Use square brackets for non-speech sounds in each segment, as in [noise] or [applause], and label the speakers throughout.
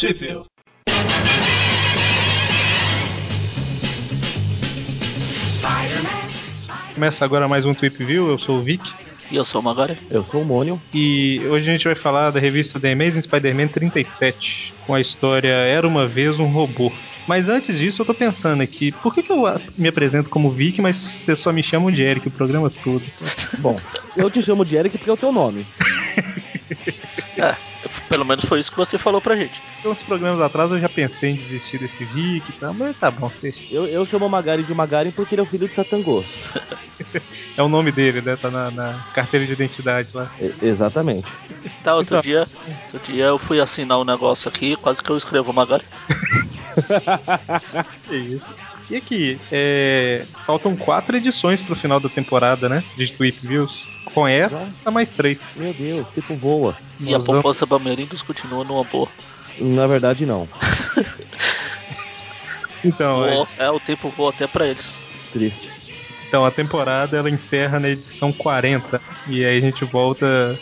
Speaker 1: Sheffield. Começa agora mais um Tweep View, eu sou o Vic.
Speaker 2: E eu sou o Magari.
Speaker 3: Eu sou o Mônio.
Speaker 1: E hoje a gente vai falar da revista The Amazing Spider-Man 37, com a história Era Uma Vez um Robô. Mas antes disso, eu tô pensando aqui, por que, que eu me apresento como Vic, mas vocês só me chamam de Eric o programa todo?
Speaker 3: Bom, eu te chamo de Eric porque é o teu nome.
Speaker 2: É, [laughs] pelo menos foi isso que você falou pra gente.
Speaker 1: Então, uns programas atrás eu já pensei em desistir desse Vic e tal, mas tá bom.
Speaker 3: Eu, eu chamo Magari de Magari porque ele é o filho de Satangos. [laughs]
Speaker 1: É o nome dele, né? Tá na, na carteira de identidade lá.
Speaker 3: E- exatamente.
Speaker 2: Tá, outro
Speaker 1: Então.
Speaker 2: dia, outro dia eu fui assinar um negócio aqui, quase que eu escrevo Magari. [laughs]
Speaker 1: Que isso. E aqui, é, faltam quatro edições pro final da temporada, né? De Tweep Views. Com essa, tá mais três.
Speaker 3: Meu Deus, tipo voa.
Speaker 2: E a
Speaker 1: Nós vamos-
Speaker 2: Bamerindos continua numa boa.
Speaker 3: Na verdade, não. [laughs]
Speaker 1: Então, é,
Speaker 2: é, o tempo voa até pra eles.
Speaker 3: Triste.
Speaker 1: Então, a temporada ela encerra na edição 40. E aí a gente volta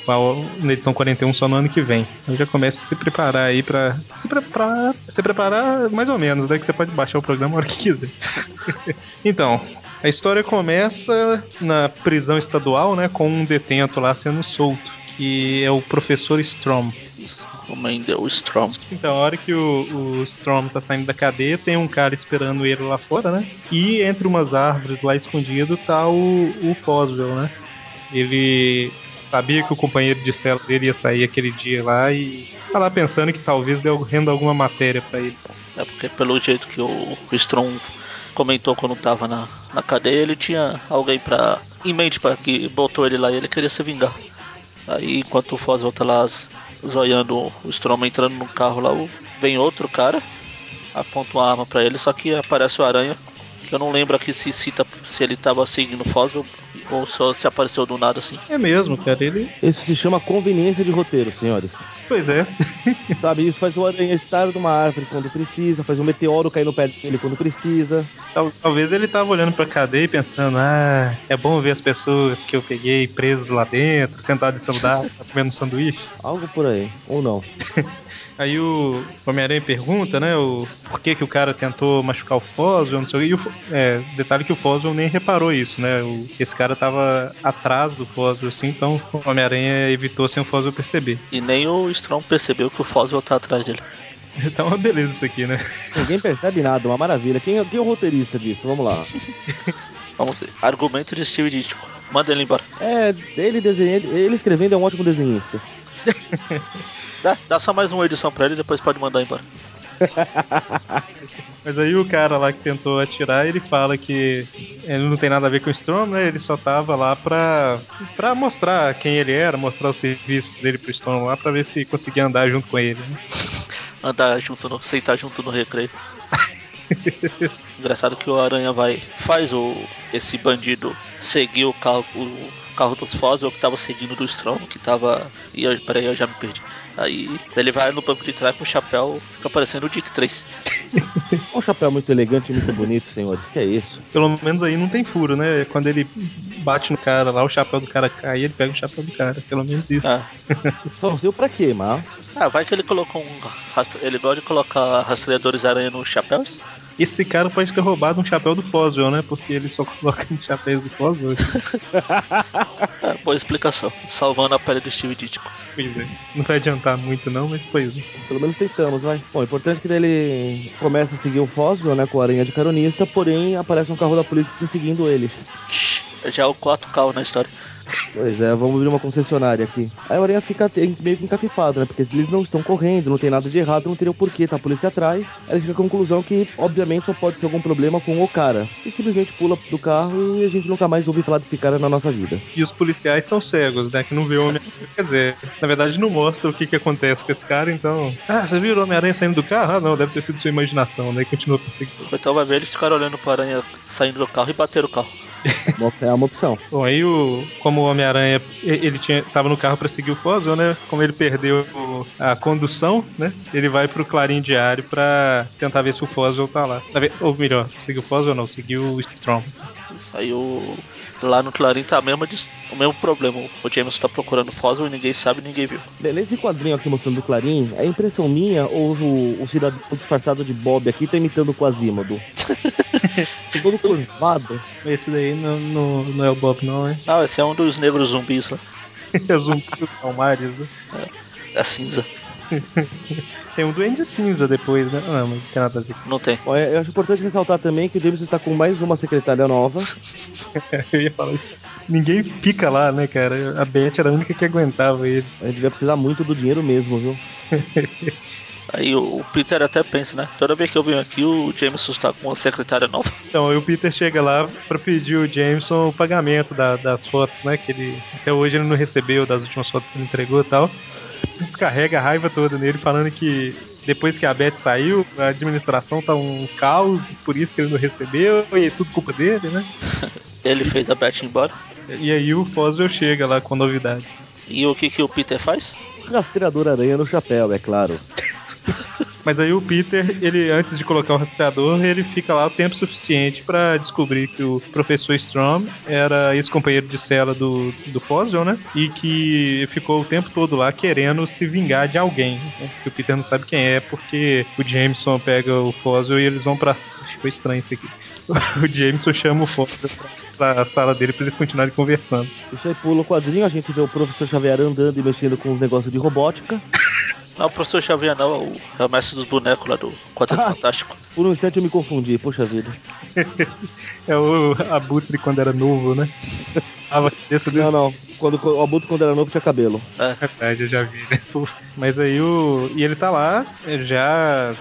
Speaker 1: na edição 41 só no ano que vem. Então já começa a se preparar aí pra. Se preparar. Se preparar mais ou menos, né? Que você pode baixar o programa a hora que quiser. [laughs] então. A história começa na prisão estadual, né? Com um detento lá sendo solto. Que é o professor Strom.
Speaker 2: Isso. O Mendel Strom.
Speaker 1: Então, a hora que o, o Strom tá saindo da cadeia, tem um cara esperando ele lá fora, né? E entre umas árvores lá escondido tá o, o né? Ele sabia que o companheiro de cela dele ia sair aquele dia lá e tá lá pensando que talvez renda alguma matéria pra ele.
Speaker 2: É porque pelo jeito que o, o Strom comentou quando tava na, na cadeia, ele tinha alguém pra. em mente pra que botou ele lá e ele queria se vingar. Aí enquanto o Foswell tá lá zoiando o Strom entrando no carro lá, vem outro cara, aponta uma arma pra ele, só que aparece o Aranha, que eu não lembro aqui se cita se ele tava seguindo o Foswell ou só se apareceu do nada assim.
Speaker 1: É mesmo, cara, ele.
Speaker 3: Isso se chama conveniência de roteiro, senhores.
Speaker 1: Pois é. [laughs]
Speaker 3: Sabe, isso faz o aranha estar numa árvore quando precisa, faz um meteoro cair no pé dele quando precisa.
Speaker 1: Tal- Talvez ele tava olhando pra cadeia e pensando, ah, é bom ver as pessoas que eu peguei presas lá dentro, sentado em celular, [laughs] comendo sanduíche.
Speaker 3: Algo por aí. Ou não. [laughs]
Speaker 1: Aí o Homem-Aranha pergunta, né, o por que, que o cara tentou machucar o Foswell, não sei o quê. E o, é, detalhe que o Foswell nem reparou isso, né? O, esse cara tava atrás do Foswell, assim, então o Homem-Aranha evitou sem o Foswell perceber.
Speaker 2: E nem o Strom percebeu que o Foswell tá atrás dele. [laughs]
Speaker 1: Tá uma beleza isso aqui, né?
Speaker 3: Ninguém percebe nada, uma maravilha. Quem, é- quem é o roteirista disso? Vamos lá. [laughs]
Speaker 2: Vamos ver. Argumento de Steve Ditko. Manda ele embora.
Speaker 3: É, ele desenhando, ele escrevendo é um ótimo desenhista. [laughs]
Speaker 2: Dá, dá só mais uma edição pra ele e depois pode mandar embora. [laughs]
Speaker 1: Mas aí o cara lá que tentou atirar, ele fala que ele não tem nada a ver com o Storm, né? Ele só tava lá pra, pra mostrar quem ele era, mostrar os serviços dele pro Storm lá, pra ver se conseguia andar junto com ele, né? [laughs]
Speaker 2: Andar junto no. sentar junto no recreio. Engraçado que o Aranha vai. faz o. esse bandido seguir o carro. o carro dos Foswell que tava seguindo do Strong, que tava. E eu, peraí, eu já me perdi. Aí ele vai no banco de trás com o chapéu, fica parecendo o Dick 3. [laughs]
Speaker 3: Um chapéu muito elegante e muito bonito, senhores. Que é isso?
Speaker 1: Pelo menos aí não tem furo, né? Quando ele bate no cara lá, o chapéu do cara cai, ele pega o chapéu do cara. Pelo menos isso.
Speaker 2: Ah, [laughs]
Speaker 3: Só o pra quê, mas.
Speaker 2: ah, vai que ele colocou um. rastre- Ele gosta de colocar rastreadores aranha nos chapéus?
Speaker 1: Esse cara pode ter roubado um chapéu do Foswell, né? Porque ele só coloca nos [laughs] chapéus do Foswell. [laughs]
Speaker 2: Boa explicação. Salvando a pele do Steve Ditko.
Speaker 1: Pois é. Não vai adiantar muito não, mas pois é.
Speaker 3: Pelo menos tentamos, vai. Bom, o importante é que ele começa a seguir o Foswell, né, com a aranha de caronista, porém aparece um carro da polícia seguindo eles.
Speaker 2: Já é o quarto carro na história.
Speaker 3: Pois é, vamos abrir uma concessionária aqui. Aí a aranha fica meio que encafifado, né, porque se eles não estão correndo, não tem nada de errado, não teria o porquê, tá a polícia atrás. Aí fica com a conclusão que, obviamente, só pode ser algum problema com o cara. E simplesmente pula do carro e a gente nunca mais ouve falar desse cara na nossa vida.
Speaker 1: E os policiais são cegos, né? Que não vê o Homem-Aranha. Quer dizer, na verdade não mostra o que, que acontece com esse cara, então. Ah, você viu o Homem-Aranha saindo do carro? Ah, não, deve ter sido sua imaginação, né? E continua perseguindo.
Speaker 2: Então vai ver eles ficaram olhando pro aranha saindo do carro e bateram o carro.
Speaker 3: É uma opção.
Speaker 1: Bom, aí o. Como o Homem-Aranha ele tinha, tava no carro pra seguir o Foswell, né? Como ele perdeu a condução, né? Ele vai pro Clarim Diário pra tentar ver se o Foswell tá lá. Ve- Ou melhor, seguiu o Foswell não, seguiu o Strong.
Speaker 2: Isso aí o. Lá no Clarim tá a mesma dis- o mesmo problema. O Jameson tá procurando fóssil e ninguém sabe, ninguém viu.
Speaker 3: Nesse quadrinho aqui mostrando do Clarim, é impressão minha ou o, o cidadão disfarçado de Bob aqui tá imitando o Quasimodo? [laughs] Todo curvado.
Speaker 1: Esse daí não, não, não é o Bob, não, é?
Speaker 2: Não, esse é um dos negros zumbis lá. [laughs]
Speaker 1: É o zumbi dos Palmares, né?
Speaker 2: É cinza.
Speaker 1: Tem um Duende Cinza depois, né? Não, mas não tem nada a ver.
Speaker 2: Não tem.
Speaker 3: Ó, Eu acho importante ressaltar também que o Jameson está com mais uma secretária nova. [laughs]
Speaker 1: Eu ia falar isso. Ninguém fica lá, né, cara? A Beth era a única que aguentava ele.
Speaker 3: A gente vai precisar muito do dinheiro mesmo, viu? [laughs]
Speaker 2: Aí o Peter até pensa, né? Toda vez que eu venho aqui, o Jameson está com uma secretária nova.
Speaker 1: Então, aí o Peter chega lá pra pedir o Jameson o pagamento da- das fotos, né? Que ele até hoje ele não recebeu das últimas fotos que ele entregou e tal. Descarrega a raiva toda nele, falando que depois que a Beth saiu, a administração tá um caos, por isso que ele não recebeu, e é tudo culpa dele, né? [laughs]
Speaker 2: Ele fez a Beth ir embora.
Speaker 1: E aí o Foswell chega lá com novidade.
Speaker 2: E o que, que o Peter faz?
Speaker 3: Rastreador aranha no chapéu, é claro.
Speaker 1: Mas aí o Peter, ele antes de colocar o rastreador, ele fica lá o tempo suficiente pra descobrir que o professor Strom era ex-companheiro de cela do, do Foswell, né? E que ficou o tempo todo lá querendo se vingar de alguém. Né? Que o Peter não sabe quem é, porque o Jameson pega o Foswell e eles vão pra. Ficou estranho isso aqui. [laughs] O Jameson chama o Foswell pra, sala dele pra eles continuarem conversando.
Speaker 3: Isso aí pula o quadrinho, a gente vê o professor Xavier andando e mexendo com os negócios de robótica.
Speaker 2: Não, o professor Xavier não, é o, é o mestre dos bonecos lá do Quarteto
Speaker 3: Ah.
Speaker 2: Fantástico.
Speaker 3: Por um instante eu me confundi, poxa vida. [laughs]
Speaker 1: É o Abutre quando era novo, né? [laughs] Tava.
Speaker 3: Não, não. Quando, o Abuto, quando era novo, tinha cabelo.
Speaker 2: É,
Speaker 1: verdade, eu já vi, né? Mas aí o. E ele tá lá já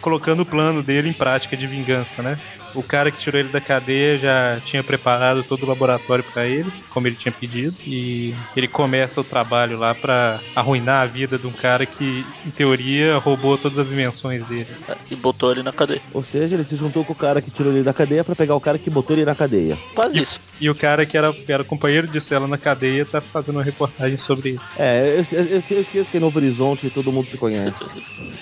Speaker 1: colocando o plano dele em prática de vingança, né? O cara que tirou ele da cadeia já tinha preparado todo o laboratório pra ele, como ele tinha pedido, e ele começa o trabalho lá pra arruinar a vida de um cara que, em teoria, roubou todas as invenções dele.
Speaker 2: e botou ele na cadeia.
Speaker 3: Ou seja, ele se juntou com o cara que tirou ele da cadeia pra pegar o cara que botou ele na cadeia.
Speaker 2: Quase
Speaker 1: E-
Speaker 2: isso.
Speaker 1: E o cara que era, que era companheiro de cela na cadeia tá fazendo uma reportagem sobre isso.
Speaker 3: É, eu, eu- eu esqueço que é Novo Horizonte todo mundo se conhece.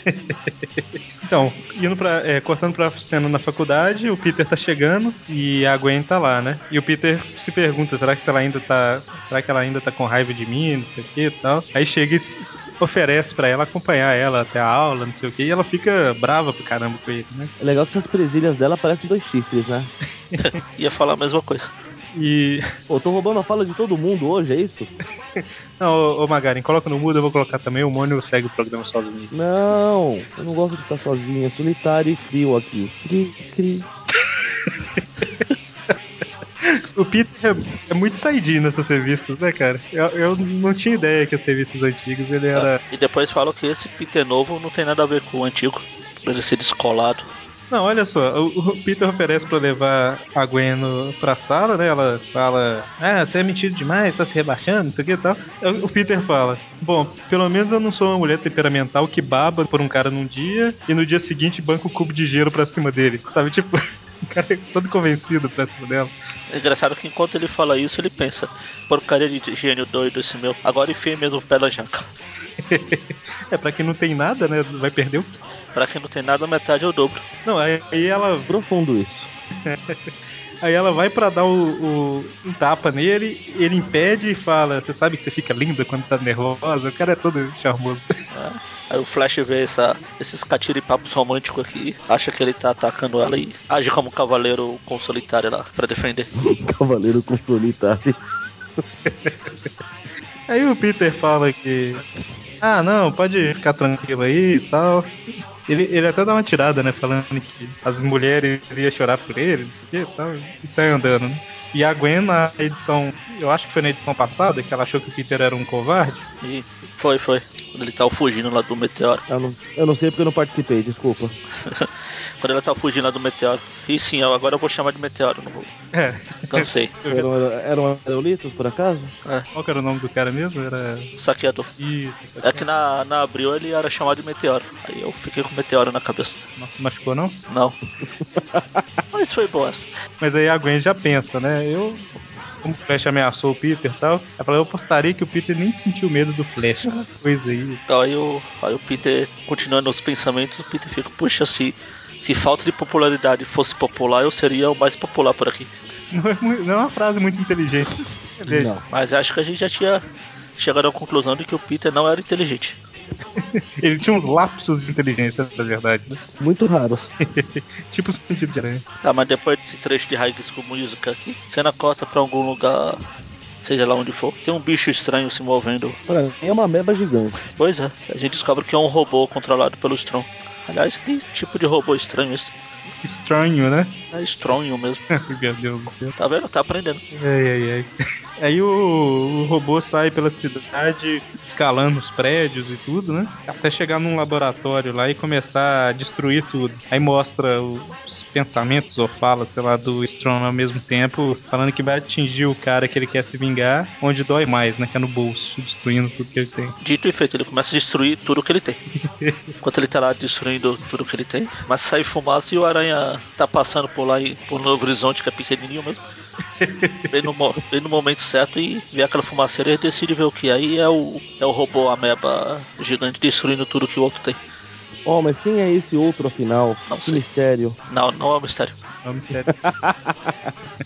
Speaker 3: [laughs]
Speaker 1: Então, indo pra, é, cortando pra cena na faculdade, o Peter tá chegando e a Gwen tá lá, né? E o Peter se pergunta, será que ela ainda tá. Será que ela ainda tá com raiva de mim, não sei o que e tal. Aí chega e se- oferece pra ela acompanhar ela até a aula, não sei o que, e ela fica brava pro caramba com ele, né?
Speaker 3: É legal que essas presilhas dela parecem dois chifres, né? [laughs]
Speaker 2: Ia falar a mesma coisa.
Speaker 1: E.
Speaker 3: Pô, tô roubando a fala de todo mundo hoje, é isso? [laughs] [laughs]
Speaker 1: Não, ô, ô Magarin, coloca no mudo, eu vou colocar também, o Mônio segue o programa sozinho.
Speaker 3: Não, eu não gosto de ficar sozinho, é solitário e frio aqui. Cri, cri. [laughs]
Speaker 1: O Peter é, é muito saidinho nessas revistas, né, cara? Eu, eu não tinha ideia que as revistas antigas ele era.
Speaker 2: E depois falam que esse Peter novo não tem nada a ver com o antigo. Ele ser descolado.
Speaker 1: Não, olha só, o, Peter oferece pra levar a Gwen pra sala, né? Ela fala, ah, você é mentido demais, tá se rebaixando, não sei o que e tal. O Peter fala, bom, pelo menos eu não sou uma mulher temperamental que baba por um cara num dia e no dia seguinte banca o cubo de gelo pra cima dele. Sabe, tipo, [laughs] o cara é todo convencido pra cima dela.
Speaker 2: É engraçado que enquanto ele fala isso, ele pensa, porcaria de gênio doido esse meu. Agora enfia mesmo o pé na jaca.
Speaker 1: É, pra quem não tem nada, né? Vai perder o.
Speaker 2: Pra quem não tem nada, metade é o dobro.
Speaker 1: Não, aí, aí ela
Speaker 3: Profundo isso. [laughs]
Speaker 1: Aí ela vai pra dar o, o- um tapa nele, ele impede e fala: Você sabe que você fica linda quando tá nervosa? O cara é todo charmoso.
Speaker 2: né? [laughs] Aí o Flash vê essa, esses catiripapos românticos aqui, acha que ele tá atacando ela e age como um cavaleiro com solitário lá pra defender. [laughs]
Speaker 3: Cavaleiro com solitário.
Speaker 1: Aí o Peter fala que. Ah, não, pode ficar tranquilo aí e tal. Ele, ele até dá uma tirada, né? Falando que as mulheres iriam chorar por ele, não sei o que e tal. E sai andando, né? E a Gwen, na edição. Eu acho que foi na edição passada, que ela achou que o Peter era um covarde.
Speaker 2: E foi, foi. Quando ele tava fugindo lá do meteoro.
Speaker 3: Eu não, eu não sei porque eu não participei, desculpa. [laughs]
Speaker 2: Quando ela tava fugindo lá do meteoro. E sim, agora eu vou chamar de meteoro, não vou.
Speaker 1: É.
Speaker 2: Cansei.
Speaker 3: Eram, eram aerolitos, por acaso?
Speaker 1: Qual que era o nome do cara mesmo? Era.
Speaker 2: Saqueador.
Speaker 1: Isso.
Speaker 2: É que na, na abril ele era chamado de meteoro. Aí eu fiquei com meteoro na cabeça.
Speaker 1: Não machucou, não?
Speaker 2: Não. Mas foi boa essa.
Speaker 1: Mas aí a Gwen já pensa, né? Eu. Como o Flash ameaçou o Peter e tal, ela falou, eu apostaria que o Peter nem sentiu medo do Flash. Coisa aí.
Speaker 2: Então aí o, aí o Peter, continuando os pensamentos, o Peter fica, puxa, se, se falta de popularidade fosse popular, eu seria o mais popular por aqui.
Speaker 1: Não é, mu- não é uma frase muito inteligente.
Speaker 3: Não.
Speaker 2: Mas acho que a gente já tinha chegado à conclusão de que o Peter não era inteligente. [laughs]
Speaker 1: Ele tinha uns lapsos de inteligência, na verdade, né?
Speaker 3: Muito raros. [laughs]
Speaker 1: tipo o sentido de aranha.
Speaker 2: Tá, mas depois desse trecho de High School Music aqui, cena corta pra algum lugar, seja lá onde for, tem um bicho estranho se movendo.
Speaker 3: É uma meba gigante.
Speaker 2: Pois é, a gente descobre que é um robô controlado pelo Strong. Aliás, que tipo de robô estranho esse?
Speaker 1: Estranho, né?
Speaker 2: É estranho mesmo. [laughs]
Speaker 1: Meu Deus do céu.
Speaker 2: Tá vendo? Tá aprendendo.
Speaker 1: Ai, ai, ai. Aí o, o robô sai pela cidade, escalando os prédios e tudo, né? Até chegar num laboratório lá e começar a destruir tudo. Aí mostra os pensamentos ou falas, sei lá, do Strong ao mesmo tempo, falando que vai atingir o cara que ele quer se vingar, onde dói mais, né? Que é no bolso, destruindo tudo que ele tem.
Speaker 2: Dito e feito, ele começa a destruir tudo que ele tem. [laughs] Enquanto ele tá lá destruindo tudo que ele tem, mas sai fumaça e o aranha tá passando por lá e por Novo Horizonte, que é pequenininho mesmo. [laughs] Bem no, bem no momento certo e vê aquela fumaceira e decide ver o que. Aí é o, é o robô ameba gigante destruindo tudo que o outro tem.
Speaker 3: Oh, mas quem é esse outro afinal?
Speaker 2: Não
Speaker 3: que
Speaker 2: sei.
Speaker 3: mistério.
Speaker 2: Não, não é um mistério.
Speaker 1: Vamos sério.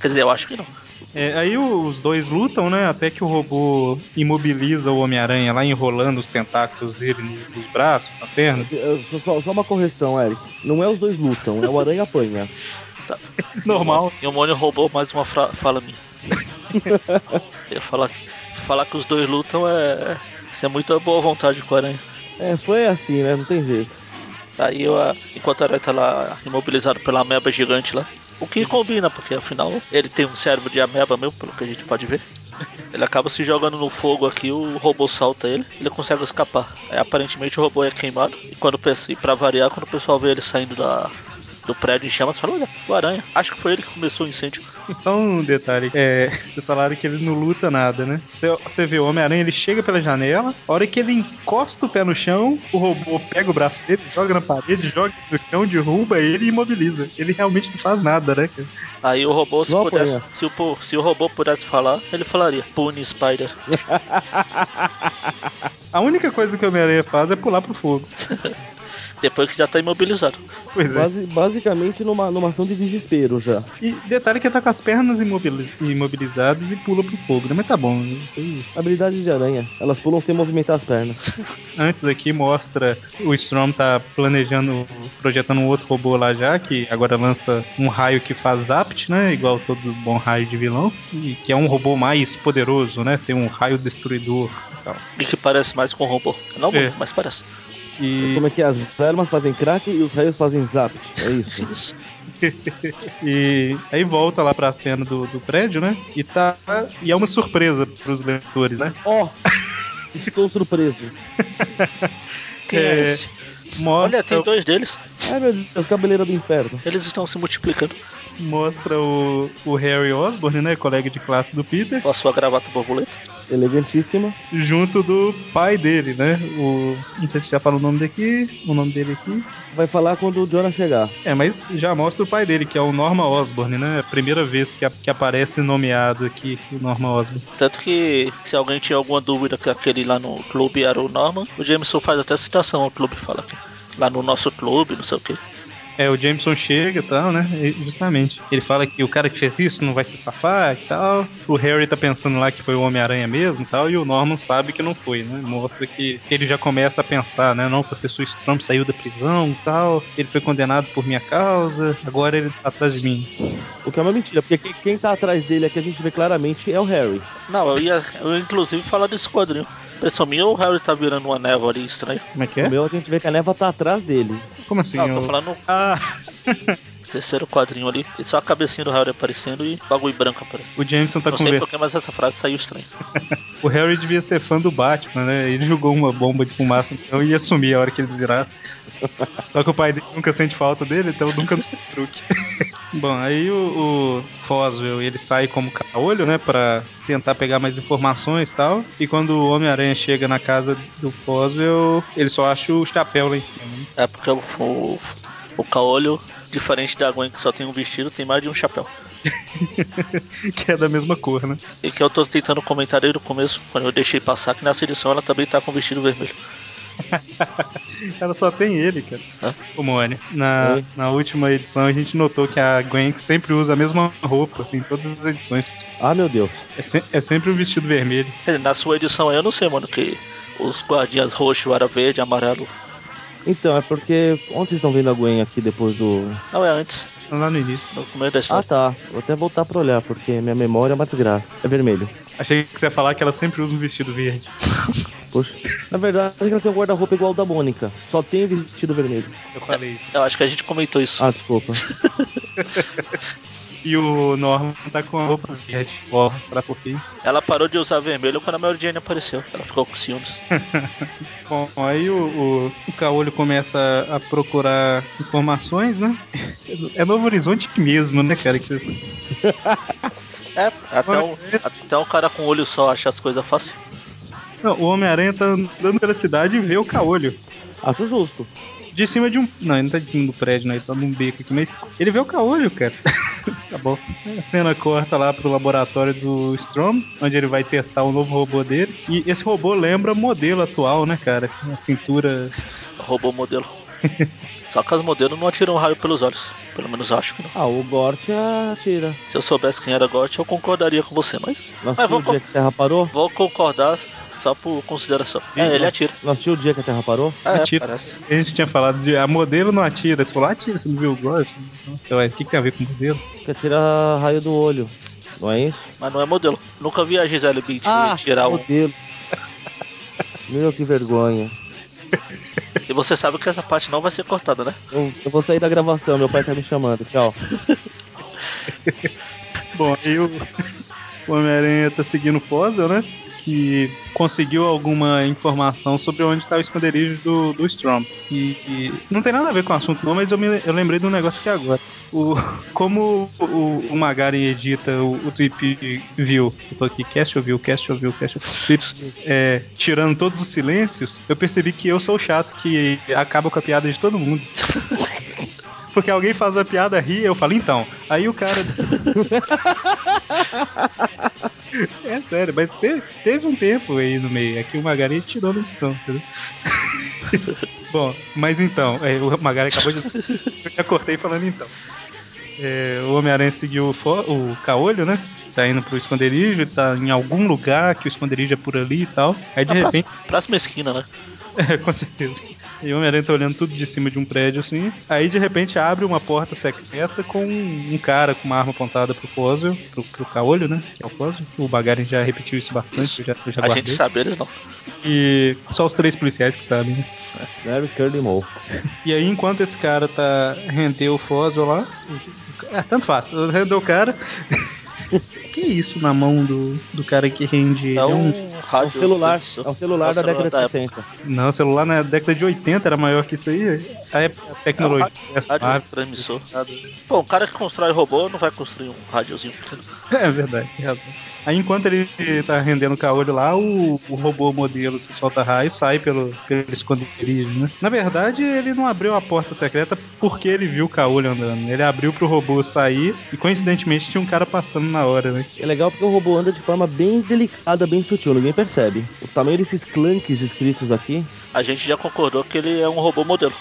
Speaker 2: Quer dizer, eu acho que não.
Speaker 1: É, aí os dois lutam, né? Até que o robô imobiliza o Homem-Aranha lá, enrolando os tentáculos dele nos braços, na perna.
Speaker 3: Eh, Só, só- só uma correção, Eric. Não é os dois lutam, é o aranha apanha.
Speaker 1: Normal.
Speaker 2: E o Mônio roubou mais uma fra- fala minha. [laughs] Eu falar, que- falar que os dois lutam é. Isso é muita boa vontade com o aranha.
Speaker 3: É, foi assim, né? Não tem jeito.
Speaker 2: Aí eu, enquanto o aranha tá lá imobilizado pela ameba gigante lá. O que combina, porque afinal ele tem um cérebro de ameba mesmo, pelo que a gente pode ver. Ele acaba se jogando no fogo aqui, o robô salta ele, ele consegue escapar. Aí, aparentemente o robô é queimado. E quando e pra variar, quando o pessoal vê ele saindo da, do prédio em chamas, fala, olha, o aranha. Acho que foi ele que começou o incêndio.
Speaker 1: Só um detalhe, é, vocês falaram que ele não luta nada, né? Você, você vê o Homem-Aranha, ele chega pela janela, a hora que ele encosta o pé no chão, o robô pega o braço dele, joga na parede, joga no chão, derruba ele e imobiliza. Ele realmente não faz nada, né?
Speaker 2: Aí o robô, se pudesse, se o, se o robô pudesse falar, ele falaria, Pune Spider. [laughs]
Speaker 1: A única coisa que o Homem-Aranha faz é pular pro fogo. [laughs]
Speaker 2: Depois que já tá imobilizado.
Speaker 1: Pois é.
Speaker 3: Basi- basicamente numa, numa ação de desespero já.
Speaker 1: E detalhe que ele tá com as pernas imobili- imobilizadas e pula pro fogo, né? Mas tá bom. isso aí.
Speaker 3: Habilidades de aranha. Elas pulam sem movimentar as pernas. [laughs]
Speaker 1: Antes aqui mostra o Strom tá planejando, projetando um outro robô lá já, que agora lança um raio que faz zapt, né? Igual todo bom raio de vilão. E que é um robô mais poderoso, né? Tem um raio destruidor e tal.
Speaker 2: E que parece mais com um robô. Não
Speaker 1: É.
Speaker 2: muito, mas parece.
Speaker 1: E,
Speaker 3: Como é que as armas fazem crack e os raios fazem zap. É isso. [laughs]
Speaker 1: E aí volta lá pra cena do, do prédio, né? E tá. E é uma surpresa pros leitores, né?
Speaker 3: Ó! estou surpreso.
Speaker 2: Quem [laughs] é,
Speaker 1: É,
Speaker 2: esse?
Speaker 1: Mostra,
Speaker 2: Olha, tem dois deles.
Speaker 3: Ai meu Deus, cabeleira do inferno.
Speaker 2: Eles estão se multiplicando
Speaker 1: mostra o, o Harry Osborn, né? Colega de classe do Peter.
Speaker 2: com a sua gravata borboleta.
Speaker 3: Elegantíssima.
Speaker 1: junto do pai dele, né? O. Não sei se já fala o nome daqui, o nome dele aqui.
Speaker 3: Vai falar quando o Jonah chegar.
Speaker 1: É, mas já mostra o pai dele, que é o Norma Osborn, né? A primeira vez que, a- que aparece nomeado aqui o Norma Osborn.
Speaker 2: Tanto que, se alguém tinha alguma dúvida que aquele lá no clube era o Norman, o Jameson faz até citação ao clube, fala que lá no nosso clube, não sei o que.
Speaker 1: É, o Jameson chega e tal, né? E, justamente. Ele fala que o cara que fez isso não vai se safar e tal. O Harry tá pensando lá que foi o Homem-Aranha mesmo e tal. E o Norman sabe que não foi, né? Mostra que ele já começa a pensar, né? Não, o professor Strom saiu da prisão e tal. Ele foi condenado por minha causa. Agora ele tá atrás de mim.
Speaker 3: O que é uma mentira, porque quem, quem tá atrás dele aqui a gente vê claramente é o Harry.
Speaker 2: Não, eu ia, eu ia inclusive falar desse quadrinho. Impressão minha, o Harry tá virando uma névoa ali estranha.
Speaker 1: Como é que
Speaker 3: O
Speaker 1: é?
Speaker 3: meu a gente vê que a neva tá atrás dele.
Speaker 1: Como assim?
Speaker 2: Não, eu tô falando
Speaker 1: Ah, [laughs]
Speaker 2: terceiro quadrinho ali. E só a cabecinha do Harry aparecendo e bagulho branco aparecendo.
Speaker 1: o Jameson tá
Speaker 2: Não sei porquê, mas essa frase saiu estranha. [laughs]
Speaker 1: O Harry devia ser fã do Batman, né? Ele jogou uma bomba de fumaça então ia sumir a hora que ele desvirasse. [laughs] Só que o pai dele nunca sente falta dele, então nunca dá truque. [laughs] Bom, aí o, o Foswell, ele sai como caolho, né? Pra tentar pegar mais informações e tal. E quando o Homem-Aranha chega na casa do Foswell, ele só acha o chapéu lá em cima. né?
Speaker 2: É porque o, o, o caolho, diferente da Gwen que só tem um vestido, tem mais de um chapéu. [laughs]
Speaker 1: que é da mesma cor, né?
Speaker 2: E que eu tô tentando comentar desde o começo, quando eu deixei passar, que nessa edição ela também tá com vestido vermelho. [laughs]
Speaker 1: Ela só tem ele, cara.
Speaker 2: Hã?
Speaker 1: O Mônia. Na,
Speaker 3: Oi.
Speaker 1: na última edição a gente notou que a Gwen sempre usa a mesma roupa em todas as edições.
Speaker 3: Ah, meu Deus.
Speaker 1: É, se- é sempre um vestido vermelho.
Speaker 2: Na sua edição aí eu não sei, mano, que os guardinhas roxo era verde, amarelo.
Speaker 3: Então, é porque. Onde vocês estão vendo a Gwen aqui depois do.
Speaker 2: Não, é antes,
Speaker 1: Lá no início.
Speaker 2: no começo da
Speaker 3: Ah,
Speaker 2: história.
Speaker 3: tá. Vou até voltar pra olhar, porque minha memória é uma desgraça. É vermelho.
Speaker 1: Achei que você ia falar que ela sempre usa um vestido verde. [laughs]
Speaker 3: Poxa. Na verdade, ela tem um guarda-roupa igual ao da Mônica. Só tem vestido vermelho.
Speaker 1: Eu falei isso.
Speaker 2: Eu acho que a gente comentou isso.
Speaker 3: Ah, desculpa. [laughs]
Speaker 1: E o Norman tá com a roupa verde. Ó, pra pouquinho.
Speaker 2: Ela parou de usar vermelho quando a Mary Jane apareceu. Ela ficou com ciúmes. [laughs]
Speaker 1: Bom, aí o, o, o Caolho começa a procurar informações, né? É Novo Horizonte mesmo, né, cara? [laughs]
Speaker 2: É, até um, até um cara com olho só acha as coisas fácil.
Speaker 1: Não, o Homem-Aranha tá andando pela cidade e vê o Caolho.
Speaker 3: Acho justo.
Speaker 1: De cima de um. Não, ele não tá de cima do prédio, né? Ele tá num beco aqui, mas ele vê o caolho, cara. [laughs] tá bom. A cena corta lá pro laboratório do Strom, onde ele vai testar o novo robô dele. E esse robô lembra modelo atual, né, cara? A cintura.
Speaker 2: O modelo. [laughs] Só que as modelos não atiram raio pelos olhos. Pelo menos acho que não.
Speaker 3: Ah, o Gort atira.
Speaker 2: Se eu soubesse quem era Gort, eu concordaria com você, mas.
Speaker 3: Nós
Speaker 2: Mas vou,
Speaker 3: o dia que a Terra parou?
Speaker 2: vou concordar só por consideração. É, ele atira.
Speaker 3: Nós tínhamos o dia que a Terra parou?
Speaker 2: Ah, é,
Speaker 1: Atira.
Speaker 2: parece.
Speaker 1: A gente tinha falado de. A modelo não atira. Você falou, atira, você não viu o gosto? Então, o que, que tem a ver com modelo?
Speaker 3: Que atira raio do olho. Não é isso?
Speaker 2: Mas não é modelo. Nunca vi a Gisele Bint
Speaker 3: Ah,
Speaker 2: tirar um.
Speaker 3: modelo. [laughs] Meu, que vergonha. [laughs]
Speaker 2: E você sabe que essa parte não vai ser cortada, né?
Speaker 3: Eu, eu vou sair da gravação, meu pai tá me chamando. Tchau.
Speaker 1: Bom, aí o, o Homem-Aranha tá seguindo o Puzzle, né? Que conseguiu alguma informação sobre onde tá o esconderijo do, do Strom. E, e não tem nada a ver com o assunto não, mas eu, me, eu lembrei de um negócio aqui agora. O, [laughs] como o, o Magaren edita o, o Tweep View, eu tô aqui, cast ouviu, cast ouviu, cast ouviu, é, tirando todos os silêncios, eu percebi que eu sou o chato que acaba com a piada de todo mundo. [laughs] Porque alguém faz a piada, ri, eu falo, então. Aí o cara. [laughs] é sério, mas teve, teve um tempo aí no meio. Aqui o Magari tirou no então, entendeu? [laughs] Bom, mas então, é, o Magari acabou de. Eu já cortei falando então. É, o Homem-Aranha seguiu o, fo- o caolho, né? Tá indo pro esconderijo, tá em algum lugar que o esconderijo é por ali e tal. Aí de
Speaker 2: Na
Speaker 1: repente.
Speaker 2: próxima, próxima esquina, né? [laughs]
Speaker 1: É, com certeza. E o Homem-Aranha tá olhando tudo de cima de um prédio assim. Aí de repente abre uma porta secreta com um cara com uma arma apontada pro Fóssil, pro, pro caolho, né? Que é o Fóssil. O Bagarin já repetiu isso bastante,
Speaker 2: Isso.
Speaker 1: eu já, eu já
Speaker 2: A
Speaker 1: guardei.
Speaker 2: gente sabe, eles não.
Speaker 1: E só os três policiais que sabem, né?
Speaker 3: Larry Curly Moe.
Speaker 1: E aí enquanto esse cara tá rendeu o Fóssil lá. É, tanto faz, rendeu o cara. [laughs] que isso na mão do, do cara que rende?
Speaker 2: É
Speaker 1: É um-
Speaker 2: um
Speaker 3: É um
Speaker 2: rádio.
Speaker 3: celular, é um celular
Speaker 2: É um
Speaker 3: da
Speaker 2: celular
Speaker 3: década
Speaker 2: da
Speaker 3: de 60.
Speaker 1: Não, o celular na década de 80 era maior que isso aí. A época a tecnologia. essa
Speaker 2: Rádio
Speaker 1: árvore.
Speaker 2: transmissor. Bom, o cara que constrói robô não vai construir um rádiozinho pequeno. [laughs]
Speaker 1: É verdade. Aí enquanto ele tá rendendo o caolho lá, o, o robô modelo que solta raio sai pelo, pelo esconderijo, né? Na verdade, ele não abriu a porta secreta porque ele viu o caolho andando. Ele abriu pro robô sair e coincidentemente tinha um cara passando na hora, né?
Speaker 3: É legal porque o robô anda de forma bem delicada, bem sutil, ninguém percebe. O tamanho desses clunks escritos aqui,
Speaker 2: A gente já concordou que ele é um robô modelo.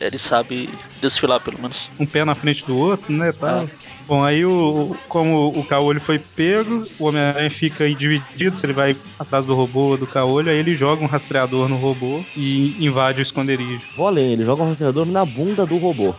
Speaker 2: Ele sabe desfilar, pelo menos.
Speaker 1: Um pé na frente do outro, né? Tá.
Speaker 2: Ah.
Speaker 1: Bom, aí o, como o caolho foi pego, o Homem-Aranha fica aí dividido se ele vai atrás do robô ou do caolho, aí ele joga um rastreador no robô e invade o esconderijo.
Speaker 3: vou além, ele joga um rastreador na bunda do robô.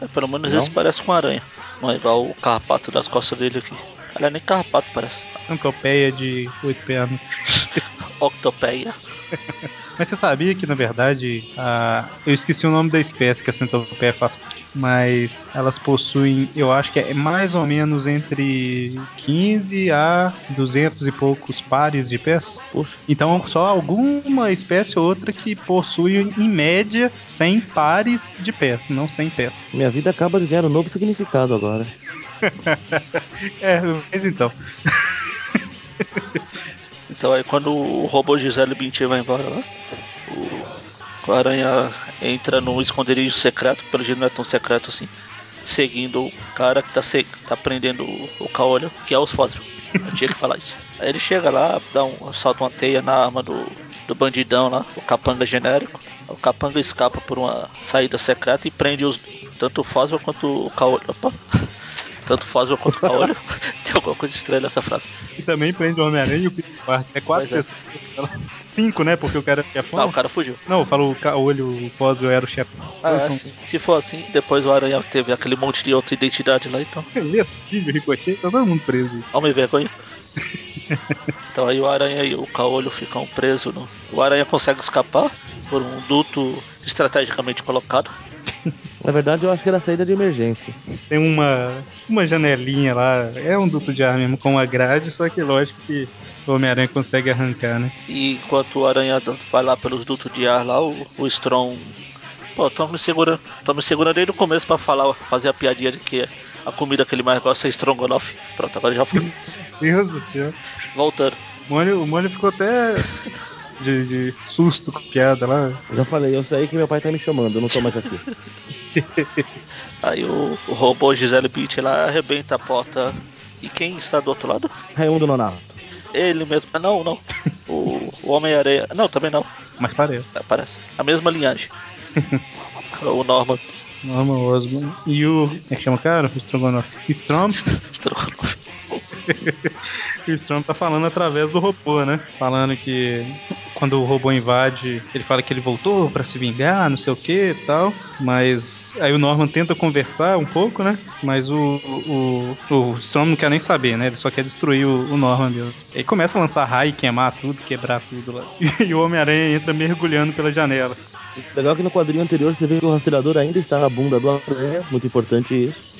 Speaker 2: É, pelo menos
Speaker 3: Não?
Speaker 2: esse parece com aranha. Não é igual o carrapato das costas dele aqui. Aliás, nem carrapato parece.
Speaker 1: Ancopeia de oito pernas. [laughs]
Speaker 2: Octopeia. [laughs]
Speaker 1: Mas você sabia que, na verdade, a... eu esqueci o nome da espécie que a centopeia faz mas elas possuem, eu acho que é mais ou menos entre 15 a 200 e poucos pares de pés.
Speaker 3: Puxa,
Speaker 1: Então, só alguma espécie ou outra que possui, em média, 100 pares de pés, não 100 pés.
Speaker 3: minha vida acaba de ganhar um novo significado agora. [laughs]
Speaker 1: É, mas então.
Speaker 2: Então aí quando o robô Gisele Bündchen vai embora lá, o, aranha entra no esconderijo secreto, pelo jeito não é tão secreto assim, seguindo o cara que tá, se, tá prendendo o, caolho, que é os fósseis. Eu tinha que falar isso. Aí ele chega lá, dá um, solta uma teia na arma do, do bandidão lá, o capanga genérico. O capanga escapa por uma saída secreta e prende os tanto o Foswell quanto o Caolho. Tanto Foswell quanto Caolho. [laughs] Tem alguma coisa estranha nessa frase.
Speaker 1: E também prende o Homem-Aranha e o Peter Parker. É quatro
Speaker 2: Pois
Speaker 1: pessoas. Cinco, né? Porque o cara é chefão.
Speaker 2: Não, o cara fugiu.
Speaker 1: Não, eu falo o Caolho, o Foswell era o chefão.
Speaker 2: Ah, é, assim. Se for assim, depois o Aranha teve aquele monte de outra identidade lá, então.
Speaker 1: Beleza, Steve, Ricochet, tá todo mundo preso.
Speaker 2: Homem vergonha. [laughs] então aí o Aranha e o Caolho ficam presos. No... O Aranha consegue escapar por um duto estrategicamente colocado.
Speaker 3: Na verdade, eu acho que era saída de emergência.
Speaker 1: Tem uma, uma janelinha lá, é um duto de ar mesmo, com uma grade, só que lógico que o Homem-Aranha consegue arrancar, né?
Speaker 2: E enquanto o Aranha vai lá pelos dutos de ar lá, o, o Strong. Pô, tô me segurando. Tô me segurando desde o começo pra falar, fazer a piadinha de que a comida que ele mais gosta é Strongonoff. Pronto, agora já foi. [laughs]
Speaker 1: Deus do céu.
Speaker 2: Voltando.
Speaker 1: O Mônio, o Mônio ficou até de, de susto com piada lá.
Speaker 3: Eu já falei, eu sei que meu pai tá me chamando, eu não tô mais aqui. [laughs]
Speaker 2: Aí o, o robô Gisele Beach lá arrebenta a porta. E quem está do outro lado?
Speaker 3: Raimundo Nonato.
Speaker 2: Ele mesmo. Ah, não, não. O, o Homem-Aranha. Não, também não.
Speaker 1: Mas parece.
Speaker 2: É, Parece. A mesma linhagem. [laughs] o Norman.
Speaker 1: Norman Osborn. E o. É que chama o cara? Strogonoff. [laughs] Strom.
Speaker 2: Strongonoff. [laughs]
Speaker 1: o Strom tá falando através do robô, né? Falando que quando o robô invade, ele fala que ele voltou pra se vingar, não sei o que e tal. Mas aí o Norman tenta conversar um pouco, né? Mas o, o, o Strom não quer nem saber, né? Ele só quer destruir o, o Norman mesmo. Aí começa a lançar raio, queimar tudo, quebrar tudo lá. [laughs] E, o Homem-Aranha entra mergulhando pela janela.
Speaker 3: Legal que no quadrinho anterior você vê que o rastreador ainda está na bunda do Aranha, muito importante isso.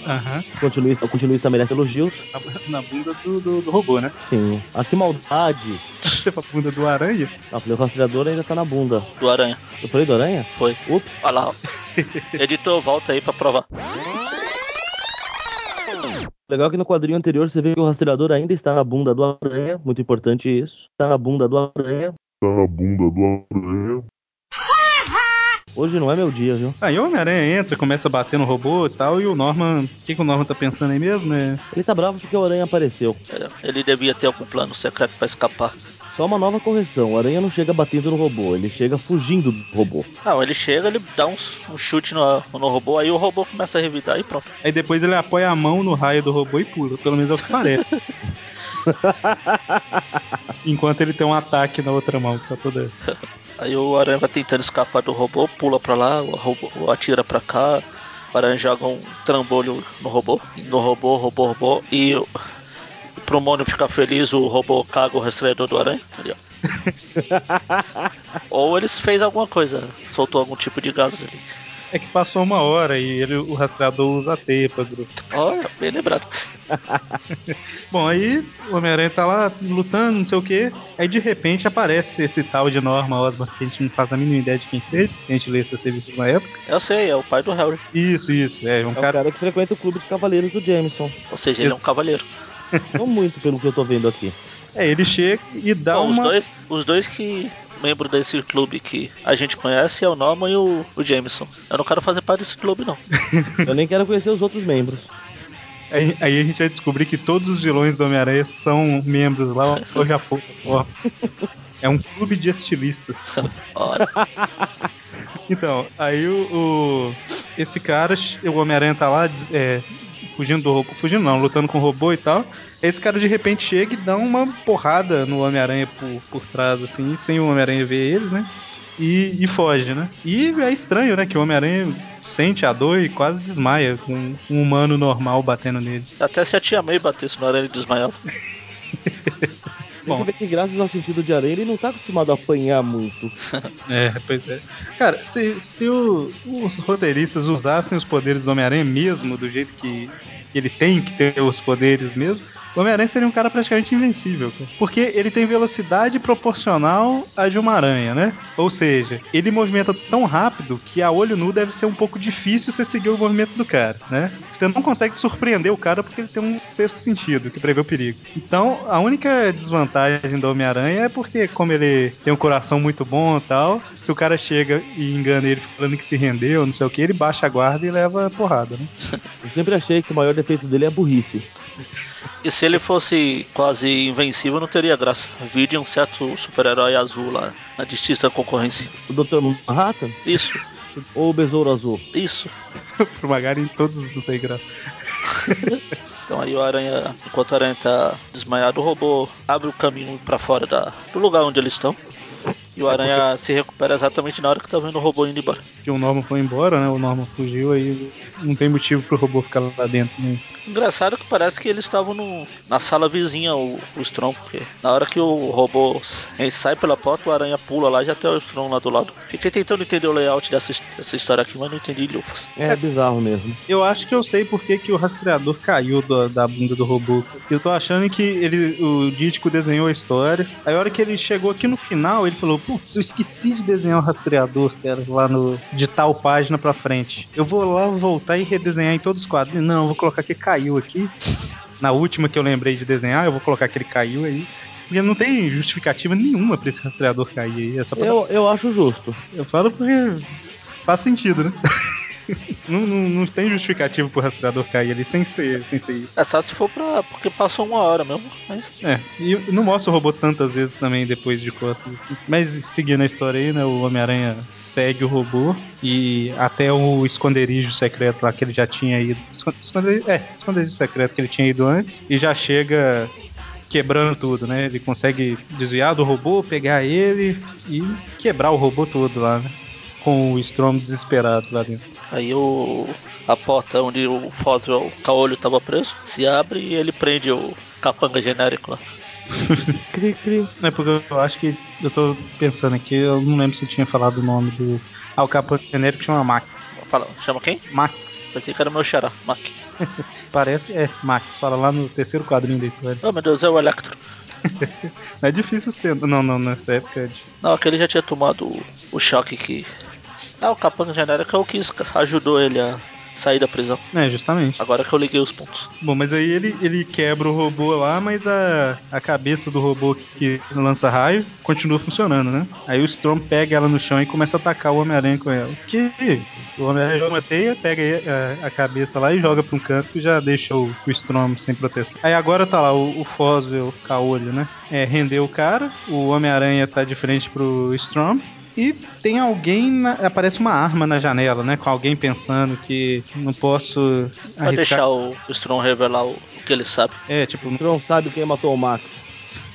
Speaker 3: O continuista, o continuista merece elogios.
Speaker 1: Na, na bunda do, do, do robô, né?
Speaker 3: Sim. Ah, que maldade.
Speaker 1: Você fala bunda do aranha?
Speaker 3: Ah, falei, o rastreador ainda tá na bunda.
Speaker 2: Do Aranha.
Speaker 3: Eu falei do Aranha?
Speaker 2: Foi.
Speaker 3: Ups.
Speaker 2: Olha lá, ó. [laughs] Editor, volta aí pra provar.
Speaker 3: Legal que no quadrinho anterior você vê que o rastreador ainda está na bunda do Aranha, muito importante isso. Está na bunda do Aranha.
Speaker 4: Tá na bunda do aranha.
Speaker 3: Hoje não é meu dia, viu?
Speaker 1: Aí o Homem-Aranha entra, começa a bater no robô e tal, e o Norman. O que, que o Norman tá pensando aí mesmo, né?
Speaker 3: Ele tá bravo porque o Aranha apareceu.
Speaker 2: Ele devia ter algum plano secreto pra escapar.
Speaker 3: Só uma nova correção, o Aranha não chega batendo no robô, ele chega fugindo do robô.
Speaker 2: Não, ele chega, ele dá uns- um chute no, no robô, aí o robô começa a revidar e pronto.
Speaker 1: Aí depois ele apoia a mão no raio do robô e pula, pelo menos é o que parece. [laughs] Enquanto ele tem um ataque na outra mão, que tá toda. [laughs]
Speaker 2: Aí o Aranha vai tentando escapar do robô, pula pra lá, o robô atira pra cá, o Aranha joga um trambolho no robô, no robô, robô, robô, e pro Mônio ficar feliz, o robô caga o rastreador do Aranha, ali, [laughs] ó. Ou eles fez alguma coisa, soltou algum tipo de gás ali.
Speaker 1: É que passou uma hora e ele, o rastreador usa a teia grupo.
Speaker 2: Olha, bem lembrado. [laughs]
Speaker 1: Bom, aí o Homem-Aranha tá lá lutando, não sei o que. Aí de repente aparece esse tal de Norma Osborn que a gente não faz a mínima ideia de quem seja. A gente lê essa revista na época.
Speaker 2: Eu sei, é o pai do Harry.
Speaker 1: Isso, isso. É um
Speaker 3: É
Speaker 1: cara.
Speaker 3: cara que frequenta o clube de cavaleiros do Jameson.
Speaker 2: Ou seja, ele é um cavaleiro.
Speaker 3: Não muito pelo que eu tô vendo aqui.
Speaker 1: É, ele chega e dá
Speaker 2: Bom, os
Speaker 1: uma.
Speaker 2: dois, os dois que membro desse clube que a gente conhece é o Norman e o, o Jameson. Eu não quero fazer parte desse clube, não. [laughs]
Speaker 3: Eu nem quero conhecer os outros membros.
Speaker 1: Aí, aí a gente vai descobrir que todos os vilões do Homem-Aranha são membros lá, ou [laughs] já foi. ó. É um clube de estilistas. [laughs]
Speaker 2: Ora,
Speaker 1: Então, aí o, o- esse cara, o Homem-Aranha tá lá é, fugindo do robô, fugindo não, lutando com o robô e tal. Esse cara de repente chega e dá uma porrada no Homem-Aranha por, por trás, assim, sem o Homem-Aranha ver ele, né? E, e foge, né? E é estranho, né? Que o Homem-Aranha sente a dor e quase desmaia com um humano normal batendo nele.
Speaker 2: até se a tia May batesse no Aranha, ele desmaiava. [laughs]
Speaker 3: Tem
Speaker 1: Bom.
Speaker 3: que ver que graças ao sentido de aranha ele não tá acostumado a apanhar muito. [laughs]
Speaker 1: É, pois é. Cara, se, se o- os roteiristas usassem os poderes do Homem-Aranha mesmo, do jeito que ele tem que ter os poderes mesmo, o Homem-Aranha seria um cara praticamente invencível. cara. Porque ele tem velocidade proporcional à de uma aranha, né? Ou seja, ele movimenta tão rápido que a olho nu deve ser um pouco difícil você seguir o movimento do cara, né? Você não consegue surpreender o cara porque ele tem um sexto sentido que prevê o perigo. Então, a única desvantagem do Homem-Aranha é porque, como ele tem um coração muito bom e tal, se o cara chega e engana ele falando que se rendeu, não sei o que, ele baixa a guarda e leva porrada, né? [laughs]
Speaker 3: Eu sempre achei que o maior defeito dele é a burrice.
Speaker 2: E se ele fosse quase invencível, não teria graça. Vide um certo super-herói azul lá na distinta concorrência.
Speaker 3: O Dr. Manhattan
Speaker 2: Isso, [laughs]
Speaker 3: ou o Besouro Azul?
Speaker 2: isso. [laughs]
Speaker 1: Pro Magari todos não tem graça. [laughs]
Speaker 2: Então aí o Aranha, enquanto o Aranha tá desmaiado, o robô abre o caminho pra fora da, do lugar onde eles estão. E o Aranha se recupera exatamente na hora que tá vendo o robô indo embora.
Speaker 1: Que o Norman foi embora, né? O Norman fugiu, aí não tem motivo pro robô ficar lá dentro. Né?
Speaker 2: Engraçado que parece que eles estavam no- na sala vizinha, o, o Strong, porque na hora que o robô s- sai pela porta, o Aranha pula lá e já tem o Strong lá do lado. Fiquei tentando entender o layout dessa, dessa história aqui, mas não entendi lufas.
Speaker 3: É bizarro mesmo.
Speaker 1: Eu acho que eu sei por que, que o rastreador caiu do- da bunda do robô. Eu tô achando que ele, o Dítico desenhou a história. Aí a hora que ele chegou aqui no final, ele falou: Putz, eu esqueci de desenhar o rastreador, cara, lá no. de tal página pra frente. Eu vou lá voltar e redesenhar em todos os quadros. Não, eu vou colocar que caiu aqui. Na última que eu lembrei de desenhar, eu vou colocar que ele caiu aí. Porque não tem justificativa nenhuma pra esse rastreador cair aí. É pra
Speaker 3: Eu, eu acho justo.
Speaker 1: eu falo porque faz sentido, né? [laughs] não, não, não tem justificativo pro rastreador cair ali sem ser, sem ser isso.
Speaker 2: É só se for pra. porque passou uma hora mesmo. Mas
Speaker 1: É, e não mostra o robô tantas vezes também depois de costas. assim. Mas seguindo a história aí, né? O Homem-Aranha segue o robô e até o esconderijo secreto lá que ele já tinha ido. Escon- Esconderijo, é, esconderijo secreto que ele tinha ido antes e já chega quebrando tudo, né? Ele consegue desviar do robô, pegar ele e quebrar o robô todo lá, né? Com o Storm desesperado lá dentro.
Speaker 2: Aí o. a porta onde o Foswell Caolho tava preso se abre e ele prende o capanga genérico lá. [laughs]
Speaker 3: Cri, cri.
Speaker 1: É porque eu acho que eu tô pensando aqui, eu não lembro se tinha falado o nome do. Ah, o capa genérico chama Max.
Speaker 2: Fala, chama quem?
Speaker 1: Max.
Speaker 2: Pensei que era meu xará, Mac. [laughs]
Speaker 1: Parece, é, Max, fala lá no terceiro quadrinho da história.
Speaker 2: Oh meu Deus, é o Electro.
Speaker 1: Não [laughs] é difícil ser. Não, não, nessa época é difícil.
Speaker 2: Não, aquele já tinha tomado o, o choque que. Ah, o capanga genérico é o que ajudou ele a sair da prisão.
Speaker 1: É, justamente.
Speaker 2: Agora que eu liguei os pontos.
Speaker 1: Bom, mas aí ele, ele quebra o robô lá, mas a, a cabeça do robô que lança raio continua funcionando, né? Aí o Storm pega ela no chão e começa a atacar o Homem-Aranha com ela. Que o Homem-Aranha joga uma teia, pega aí a, a cabeça lá e joga pra um canto e já deixa o, o Storm sem proteção. Aí agora tá lá o, o Foswell Caolho, né? É, rendeu o cara, o Homem-Aranha tá de frente pro Storm. E tem alguém, na- aparece uma arma na janela, né? Com alguém pensando que não posso
Speaker 2: Vai
Speaker 1: arriscar.
Speaker 2: deixar o Strong revelar o, o que ele sabe.
Speaker 1: É, tipo,
Speaker 3: Tu não sabe quem matou o Max.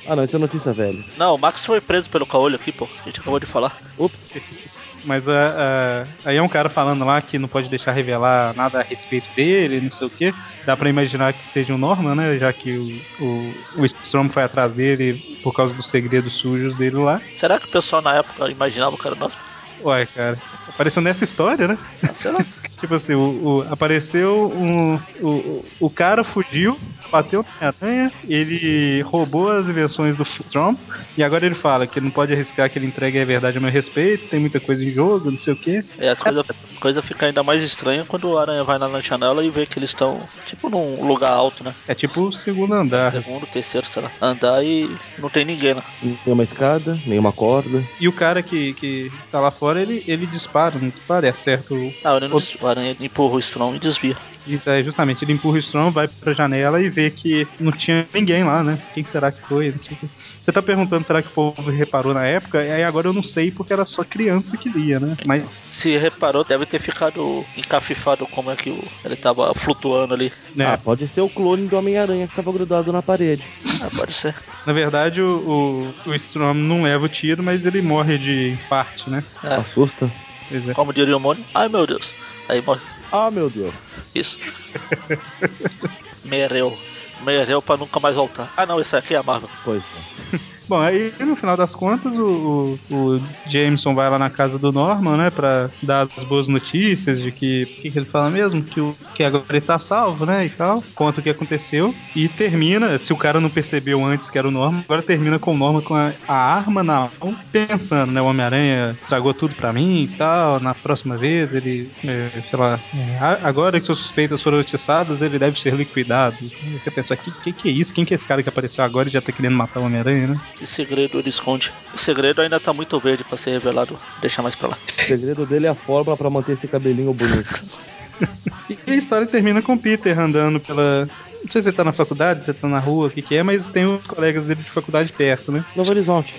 Speaker 3: Ah não, isso é notícia velha.
Speaker 2: Não, o Max foi preso pelo Caolho aqui, pô. A gente acabou de falar.
Speaker 3: Ups. [laughs]
Speaker 1: Mas a, a- aí é um cara falando lá que não pode deixar revelar nada a respeito dele, não sei o que. Dá pra imaginar que seja o Norman, né? Já que o, o, o Storm foi atrás dele por causa dos segredos sujos dele lá.
Speaker 2: Será que o pessoal na época imaginava o cara nosso?
Speaker 1: Ué, cara, apareceu nessa história, né?
Speaker 2: Ah, Sei lá. [laughs]
Speaker 1: Tipo assim, o, o- apareceu um. O, o, o cara fugiu, bateu na aranha, ele roubou as invenções do Storm, e agora ele fala que não pode arriscar que ele entregue a verdade a meu respeito, tem muita coisa em jogo, não sei o que.
Speaker 2: E as coisas coisa ficam ainda mais estranhas quando o Aranha vai lá na janela e vê que eles estão, tipo, num lugar alto, né?
Speaker 1: É tipo o segundo andar.
Speaker 2: Segundo, terceiro, sei lá. Andar e não tem ninguém lá.
Speaker 3: Nenhuma escada, nenhuma corda.
Speaker 1: E o cara que, que tá lá fora, ele, ele dispara, não dispara, é certo. o-
Speaker 2: Não, ele não o Aranha empurra o Strong e desvia.
Speaker 1: e, é, justamente, ele empurra o Strong, vai pra janela e vê que não tinha ninguém lá, né? Quem será que foi? Você tá perguntando, será que o povo reparou na época? E aí agora eu não sei porque era só criança que lia, né? Mas
Speaker 2: Se reparou, deve ter ficado encafifado como é que o, ele tava flutuando ali.
Speaker 1: né,
Speaker 3: Ah, pode ser o clone do Homem-Aranha que tava grudado na parede.
Speaker 2: Ah, pode ser.
Speaker 1: na verdade o, o, o Strom não leva o tiro, mas ele morre de infarte, né?
Speaker 2: É,
Speaker 3: Assusta.
Speaker 1: Pois é.
Speaker 2: como diria o Mônio. Ai meu Deus. Aí morre.
Speaker 3: Ah, meu Deus.
Speaker 2: Isso. [laughs] Mereu. Mereu pra nunca mais voltar. Ah não, esse aqui é a Marvel.
Speaker 3: Pois é.
Speaker 1: Bom, aí no final das contas o, o, o Jameson vai lá na casa do Norman, né, pra dar as boas notícias de que. O que, que ele fala mesmo? Que, o, que agora ele tá salvo, né, e tal. Conta o que aconteceu. E termina, se o cara não percebeu antes que era o Norman, agora termina com o Norman com a, a arma na mão, pensando, né, o Homem-Aranha tragou tudo pra mim e tal. Na próxima vez ele, é, sei lá, é, agora que suas suspeitas foram atiçadas, ele deve ser liquidado. Você pensa, que, que que é isso? Quem que é esse cara que apareceu agora e já tá querendo matar o Homem-Aranha, né?
Speaker 2: Que segredo ele esconde. O segredo ainda tá muito verde pra ser revelado. Deixa mais pra lá.
Speaker 3: O segredo dele é a fórmula pra manter esse cabelinho bonito. [laughs]
Speaker 1: E a história termina com o Peter andando pela, Não sei se ele tá na faculdade, se ele tá na rua, o que que é, mas tem os colegas dele de faculdade perto, né?
Speaker 3: Novo Horizonte.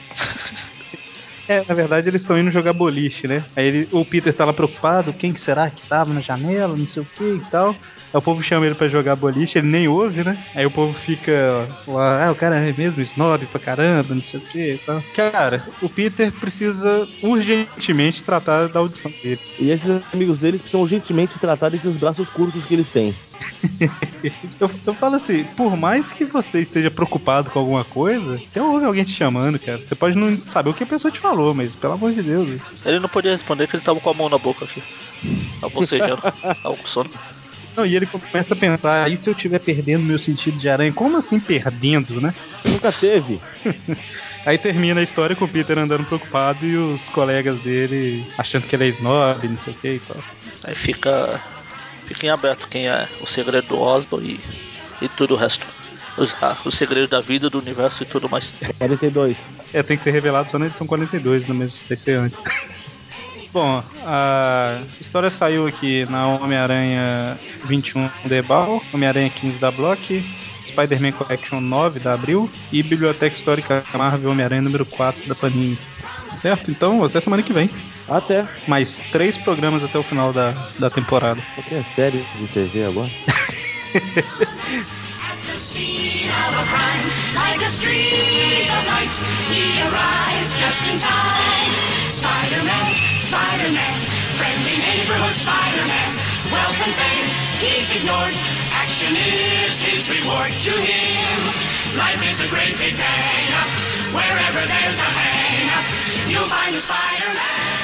Speaker 1: É, na verdade eles estão indo jogar boliche, né? Aí ele, o Peter tá lá preocupado, quem que será que tava na janela, não sei o que e tal. Aí o povo chama ele pra jogar boliche, ele nem ouve, né? Aí o povo fica lá, ah, o cara é mesmo snob pra caramba, não sei o que e tal. Cara, o Peter precisa urgentemente tratar da audição dele.
Speaker 3: E esses amigos deles precisam urgentemente tratar desses braços curtos que eles têm. [laughs]
Speaker 1: eu, eu falo assim, por mais que você esteja preocupado com alguma coisa, você ouve alguém te chamando, cara. Você pode não saber o que a pessoa te falou, mas pelo amor de Deus.
Speaker 2: Ele não podia responder que ele tava com a mão na boca aqui. Tá bocejando. [laughs] tava com sono.
Speaker 1: Não, e ele começa a pensar, e se eu estiver perdendo meu sentido de aranha? Como assim perdendo, né?
Speaker 3: Nunca teve. [laughs]
Speaker 1: Aí termina a história com o Peter andando preocupado e os colegas dele achando que ele é snob, não sei o que e tal.
Speaker 2: Aí fica, fica em aberto quem é o segredo do Osborn e, e tudo o resto. Os, ah, o segredo da vida, do universo e tudo mais.
Speaker 3: 42.
Speaker 1: É, tem que ser revelado só na edição 42, no mesmo antes. Bom, a história saiu aqui na Homem-Aranha 21 da Ebal, Homem-Aranha 15 da Block, Spider-Man Collection 9 da Abril e Biblioteca Histórica Marvel Homem-Aranha número 4 da Panini. Certo? Então, até semana que vem.
Speaker 3: Até.
Speaker 1: Mais três programas até o final da, da temporada.
Speaker 3: Tem a série de TV agora?
Speaker 5: the scene of a crime, like a streak of light, he arrives just in time. Spider-Man, Spider-Man, friendly neighborhood Spider-Man. And fame, he's ignored. Action is his reward to him. Life is a great big hang up. Wherever there's a hang up, you'll find a Spider-Man.